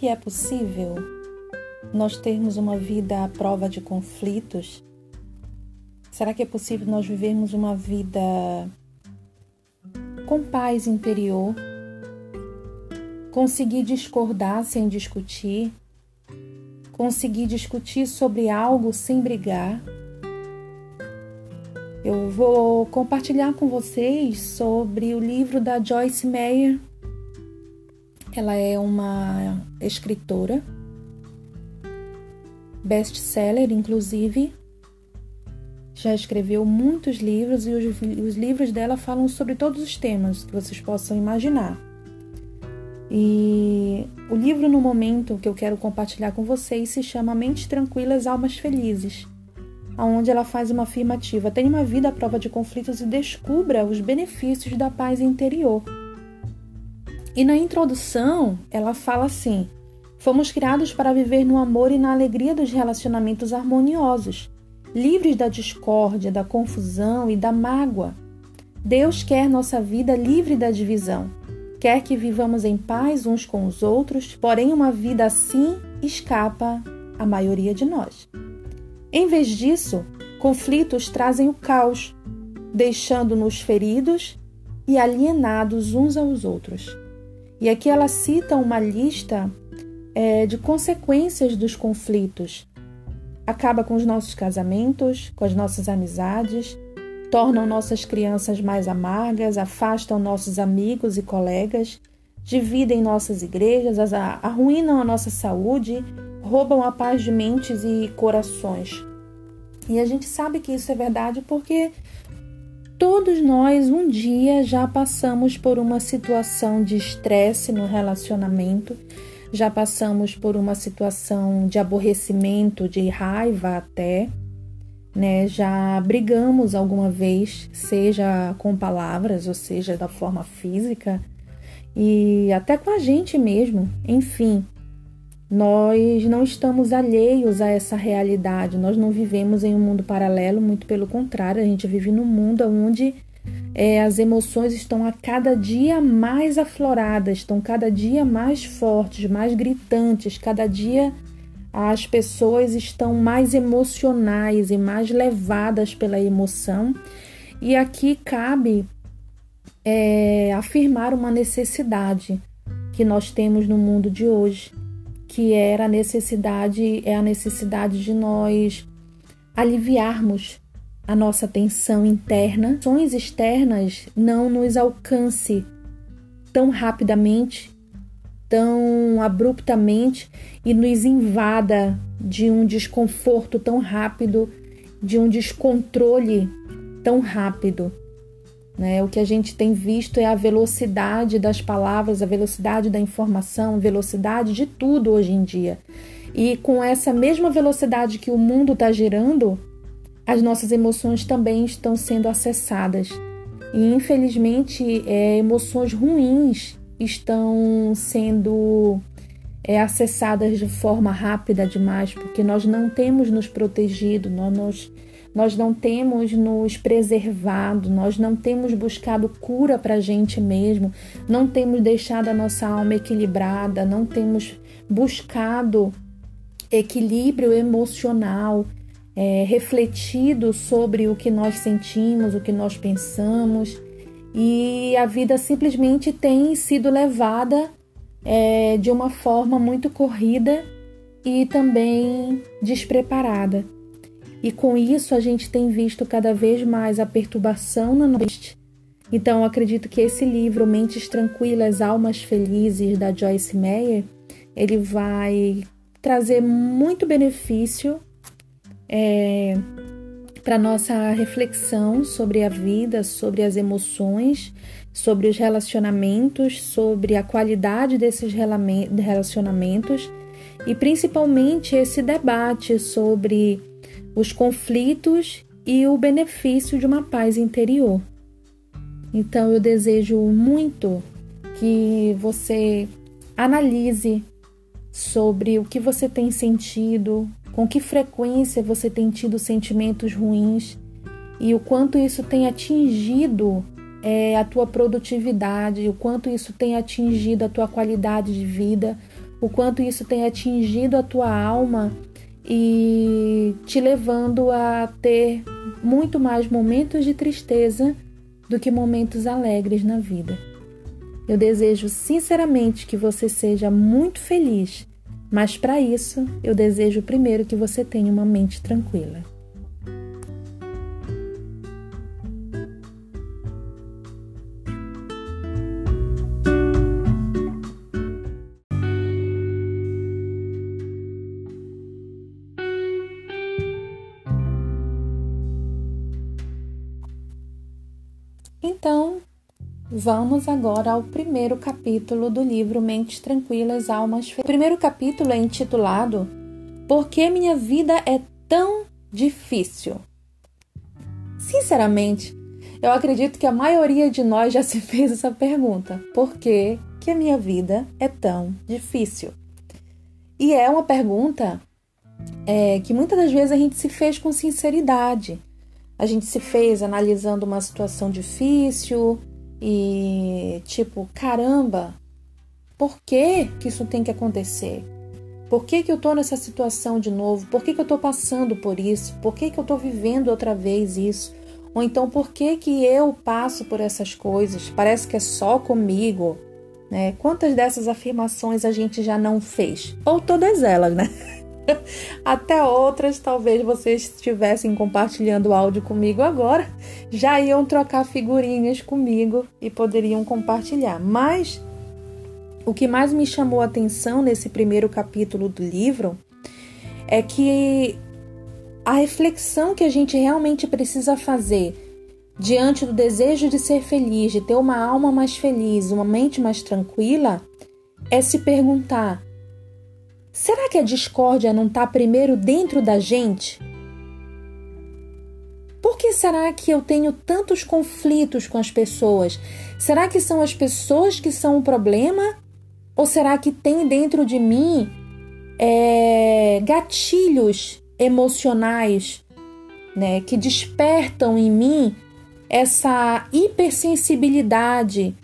que é possível nós termos uma vida à prova de conflitos? Será que é possível nós vivermos uma vida com paz interior? Conseguir discordar sem discutir? Conseguir discutir sobre algo sem brigar? Eu vou compartilhar com vocês sobre o livro da Joyce Meyer. Ela é uma escritora, best-seller, inclusive. Já escreveu muitos livros e os, os livros dela falam sobre todos os temas que vocês possam imaginar. E o livro no momento que eu quero compartilhar com vocês se chama Mentes Tranquilas, Almas Felizes onde ela faz uma afirmativa: tenha uma vida à prova de conflitos e descubra os benefícios da paz interior. E na introdução, ela fala assim: fomos criados para viver no amor e na alegria dos relacionamentos harmoniosos, livres da discórdia, da confusão e da mágoa. Deus quer nossa vida livre da divisão. Quer que vivamos em paz uns com os outros, porém, uma vida assim escapa à maioria de nós. Em vez disso, conflitos trazem o caos, deixando-nos feridos e alienados uns aos outros. E aqui ela cita uma lista é, de consequências dos conflitos. Acaba com os nossos casamentos, com as nossas amizades, tornam nossas crianças mais amargas, afastam nossos amigos e colegas, dividem nossas igrejas, arruinam a nossa saúde roubam a paz de mentes e corações. E a gente sabe que isso é verdade porque todos nós um dia já passamos por uma situação de estresse no relacionamento, já passamos por uma situação de aborrecimento, de raiva até, né? Já brigamos alguma vez, seja com palavras ou seja da forma física e até com a gente mesmo, enfim. Nós não estamos alheios a essa realidade, nós não vivemos em um mundo paralelo, muito pelo contrário, a gente vive num mundo onde é, as emoções estão a cada dia mais afloradas, estão cada dia mais fortes, mais gritantes, cada dia as pessoas estão mais emocionais e mais levadas pela emoção. E aqui cabe é, afirmar uma necessidade que nós temos no mundo de hoje que era a necessidade, é a necessidade de nós aliviarmos a nossa tensão interna, ações externas não nos alcance tão rapidamente, tão abruptamente e nos invada de um desconforto tão rápido, de um descontrole tão rápido. Né? O que a gente tem visto é a velocidade das palavras, a velocidade da informação, velocidade de tudo hoje em dia. E com essa mesma velocidade que o mundo está girando, as nossas emoções também estão sendo acessadas. E infelizmente, é, emoções ruins estão sendo é, acessadas de forma rápida demais, porque nós não temos nos protegido, nós, nós nós não temos nos preservado, nós não temos buscado cura para a gente mesmo, não temos deixado a nossa alma equilibrada, não temos buscado equilíbrio emocional, é, refletido sobre o que nós sentimos, o que nós pensamos, e a vida simplesmente tem sido levada é, de uma forma muito corrida e também despreparada. E com isso a gente tem visto cada vez mais a perturbação na noite. Então acredito que esse livro, Mentes Tranquilas, Almas Felizes, da Joyce Meyer, ele vai trazer muito benefício é, para nossa reflexão sobre a vida, sobre as emoções, sobre os relacionamentos, sobre a qualidade desses relacionamentos e principalmente esse debate sobre os conflitos e o benefício de uma paz interior. Então eu desejo muito que você analise sobre o que você tem sentido, com que frequência você tem tido sentimentos ruins e o quanto isso tem atingido é, a tua produtividade, o quanto isso tem atingido a tua qualidade de vida, o quanto isso tem atingido a tua alma e te levando a ter muito mais momentos de tristeza do que momentos alegres na vida. Eu desejo sinceramente que você seja muito feliz, mas para isso eu desejo primeiro que você tenha uma mente tranquila. Vamos agora ao primeiro capítulo do livro Mentes Tranquilas, Almas Felizes. O primeiro capítulo é intitulado Por que minha vida é tão difícil? Sinceramente, eu acredito que a maioria de nós já se fez essa pergunta: por que, que a minha vida é tão difícil? E é uma pergunta é, que muitas das vezes a gente se fez com sinceridade a gente se fez analisando uma situação difícil e tipo, caramba, por que, que isso tem que acontecer? Por que, que eu tô nessa situação de novo? Por que, que eu tô passando por isso? Por que, que eu tô vivendo outra vez isso? Ou então, por que, que eu passo por essas coisas? Parece que é só comigo. Né? Quantas dessas afirmações a gente já não fez? Ou todas elas, né? Até outras, talvez vocês estivessem compartilhando áudio comigo agora, já iam trocar figurinhas comigo e poderiam compartilhar. Mas o que mais me chamou a atenção nesse primeiro capítulo do livro é que a reflexão que a gente realmente precisa fazer diante do desejo de ser feliz, de ter uma alma mais feliz, uma mente mais tranquila, é se perguntar: Será que a discórdia não está primeiro dentro da gente? Por que será que eu tenho tantos conflitos com as pessoas? Será que são as pessoas que são o problema? Ou será que tem dentro de mim é, gatilhos emocionais né, que despertam em mim essa hipersensibilidade?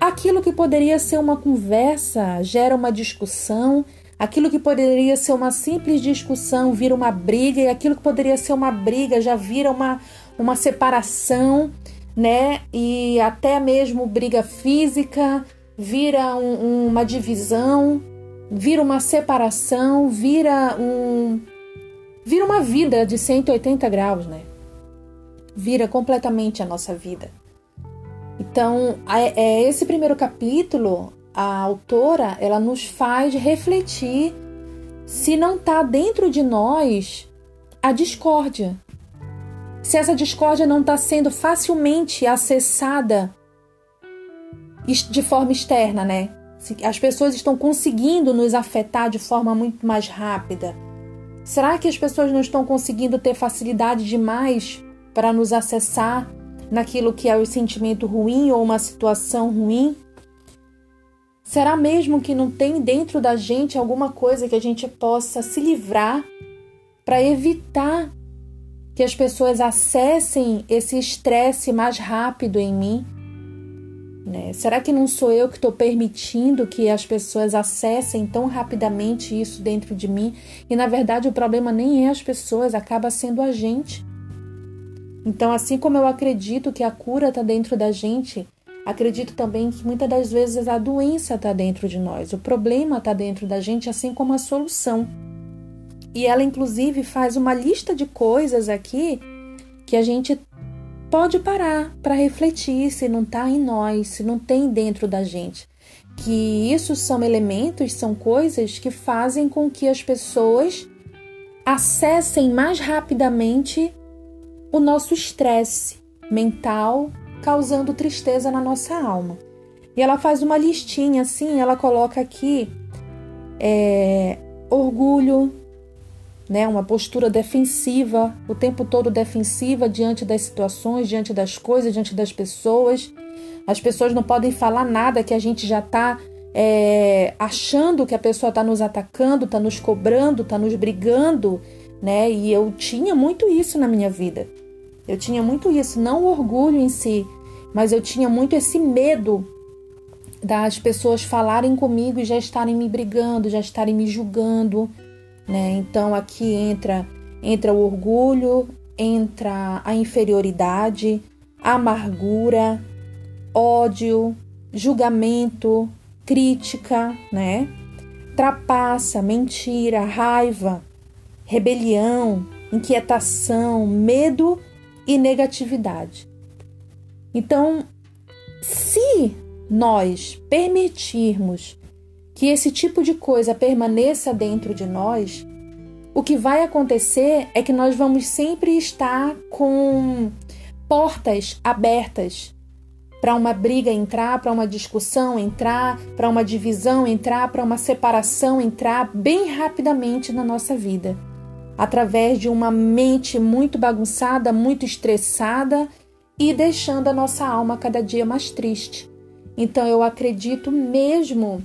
Aquilo que poderia ser uma conversa gera uma discussão Aquilo que poderia ser uma simples discussão vira uma briga, e aquilo que poderia ser uma briga já vira uma, uma separação, né? E até mesmo briga física, vira um, uma divisão, vira uma separação, vira um. Vira uma vida de 180 graus, né? Vira completamente a nossa vida. Então, é, esse primeiro capítulo a autora ela nos faz refletir se não está dentro de nós a discórdia. Se essa discórdia não está sendo facilmente acessada de forma externa, né? Se as pessoas estão conseguindo nos afetar de forma muito mais rápida. Será que as pessoas não estão conseguindo ter facilidade demais para nos acessar naquilo que é o sentimento ruim ou uma situação ruim? Será mesmo que não tem dentro da gente alguma coisa que a gente possa se livrar para evitar que as pessoas acessem esse estresse mais rápido em mim? Né? Será que não sou eu que estou permitindo que as pessoas acessem tão rapidamente isso dentro de mim? E na verdade o problema nem é as pessoas, acaba sendo a gente. Então, assim como eu acredito que a cura está dentro da gente, Acredito também que muitas das vezes a doença está dentro de nós, o problema está dentro da gente, assim como a solução. E ela, inclusive, faz uma lista de coisas aqui que a gente pode parar para refletir se não está em nós, se não tem dentro da gente. Que isso são elementos, são coisas que fazem com que as pessoas acessem mais rapidamente o nosso estresse mental causando tristeza na nossa alma. E ela faz uma listinha assim, ela coloca aqui é, orgulho, né, uma postura defensiva, o tempo todo defensiva diante das situações, diante das coisas, diante das pessoas. As pessoas não podem falar nada que a gente já está é, achando que a pessoa está nos atacando, está nos cobrando, está nos brigando, né? E eu tinha muito isso na minha vida. Eu tinha muito isso, não o orgulho em si, mas eu tinha muito esse medo das pessoas falarem comigo e já estarem me brigando, já estarem me julgando, né? Então aqui entra entra o orgulho, entra a inferioridade, amargura, ódio, julgamento, crítica, né? Trapaça, mentira, raiva, rebelião, inquietação, medo e negatividade. Então, se nós permitirmos que esse tipo de coisa permaneça dentro de nós, o que vai acontecer é que nós vamos sempre estar com portas abertas para uma briga entrar, para uma discussão entrar, para uma divisão entrar, para uma separação entrar bem rapidamente na nossa vida, através de uma mente muito bagunçada, muito estressada e deixando a nossa alma cada dia mais triste. Então eu acredito mesmo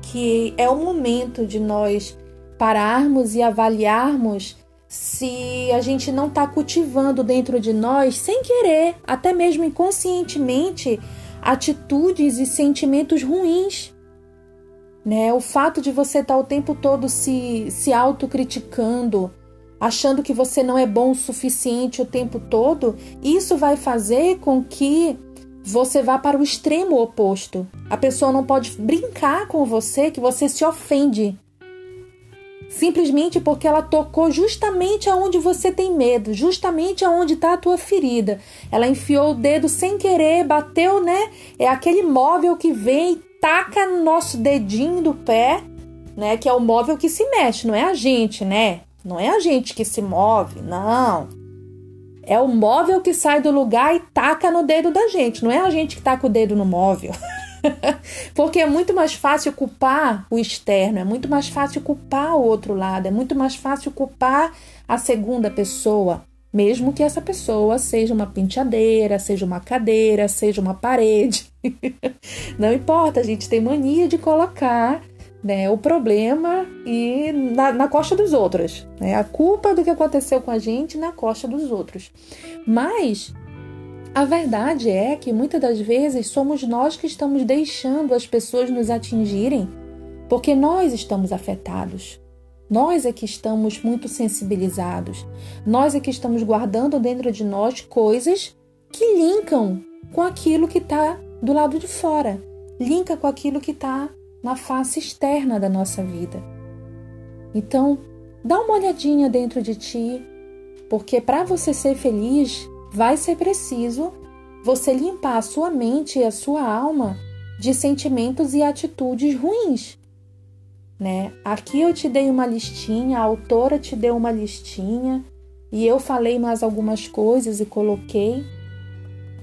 que é o momento de nós pararmos e avaliarmos se a gente não está cultivando dentro de nós, sem querer, até mesmo inconscientemente, atitudes e sentimentos ruins. Né? O fato de você estar tá o tempo todo se, se autocriticando, achando que você não é bom o suficiente o tempo todo, isso vai fazer com que você vá para o extremo oposto. A pessoa não pode brincar com você que você se ofende. Simplesmente porque ela tocou justamente aonde você tem medo, justamente aonde está a tua ferida. Ela enfiou o dedo sem querer, bateu, né? É aquele móvel que vem taca no nosso dedinho do pé, né? Que é o móvel que se mexe, não é a gente, né? Não é a gente que se move, não. É o móvel que sai do lugar e taca no dedo da gente. Não é a gente que taca o dedo no móvel. Porque é muito mais fácil culpar o externo, é muito mais fácil culpar o outro lado, é muito mais fácil culpar a segunda pessoa, mesmo que essa pessoa seja uma penteadeira, seja uma cadeira, seja uma parede. Não importa, a gente tem mania de colocar né, o problema e na, na costa dos outros. Né, a culpa do que aconteceu com a gente na costa dos outros. Mas a verdade é que muitas das vezes somos nós que estamos deixando as pessoas nos atingirem porque nós estamos afetados. Nós é que estamos muito sensibilizados. Nós é que estamos guardando dentro de nós coisas que linkam com aquilo que está do lado de fora, linka com aquilo que está na face externa da nossa vida. Então, dá uma olhadinha dentro de ti, porque para você ser feliz, vai ser preciso você limpar a sua mente e a sua alma de sentimentos e atitudes ruins. Né? Aqui eu te dei uma listinha, a autora te deu uma listinha e eu falei mais algumas coisas e coloquei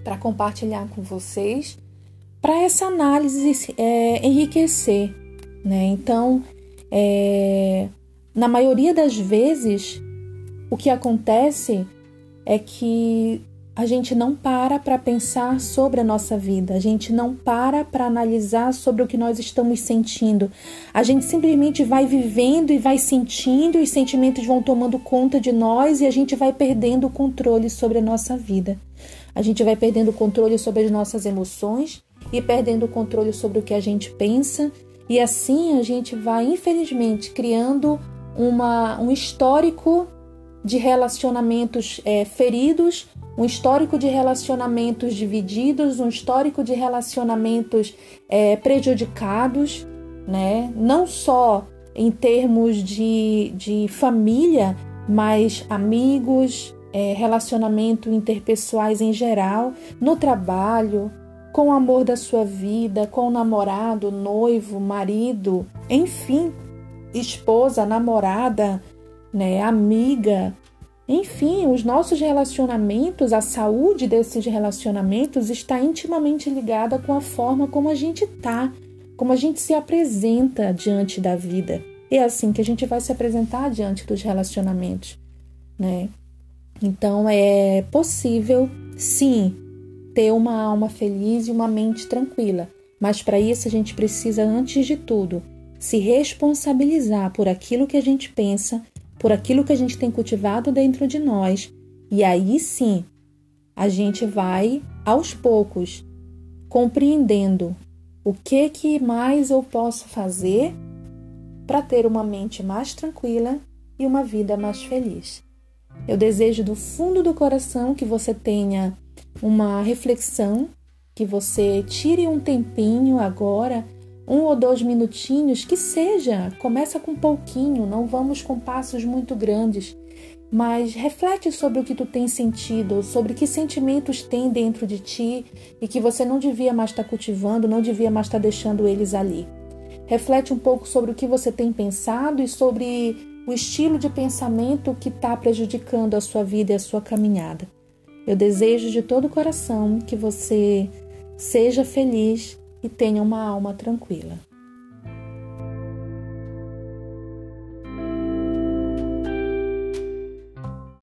para compartilhar com vocês para essa análise é, enriquecer, né? Então, é, na maioria das vezes, o que acontece é que a gente não para para pensar sobre a nossa vida, a gente não para para analisar sobre o que nós estamos sentindo. A gente simplesmente vai vivendo e vai sentindo, e os sentimentos vão tomando conta de nós e a gente vai perdendo o controle sobre a nossa vida. A gente vai perdendo o controle sobre as nossas emoções e perdendo o controle sobre o que a gente pensa, e assim a gente vai, infelizmente, criando uma, um histórico de relacionamentos é, feridos, um histórico de relacionamentos divididos, um histórico de relacionamentos é, prejudicados, né? não só em termos de, de família, mas amigos, é, relacionamento interpessoais em geral, no trabalho, com o amor da sua vida, com o namorado, noivo, marido, enfim, esposa, namorada, né, amiga, enfim, os nossos relacionamentos, a saúde desses relacionamentos está intimamente ligada com a forma como a gente tá, como a gente se apresenta diante da vida. É assim que a gente vai se apresentar diante dos relacionamentos, né? Então é possível, sim, ter uma alma feliz e uma mente tranquila. Mas para isso a gente precisa, antes de tudo, se responsabilizar por aquilo que a gente pensa, por aquilo que a gente tem cultivado dentro de nós. E aí sim, a gente vai, aos poucos, compreendendo O que que mais eu posso fazer para ter uma mente mais tranquila e uma vida mais feliz? Eu desejo do fundo do coração que você tenha uma reflexão, que você tire um tempinho agora, um ou dois minutinhos, que seja, começa com pouquinho, não vamos com passos muito grandes, mas reflete sobre o que tu tem sentido, sobre que sentimentos tem dentro de ti e que você não devia mais estar cultivando, não devia mais estar deixando eles ali. Reflete um pouco sobre o que você tem pensado e sobre o estilo de pensamento que está prejudicando a sua vida e a sua caminhada. Eu desejo de todo o coração que você seja feliz e tenha uma alma tranquila.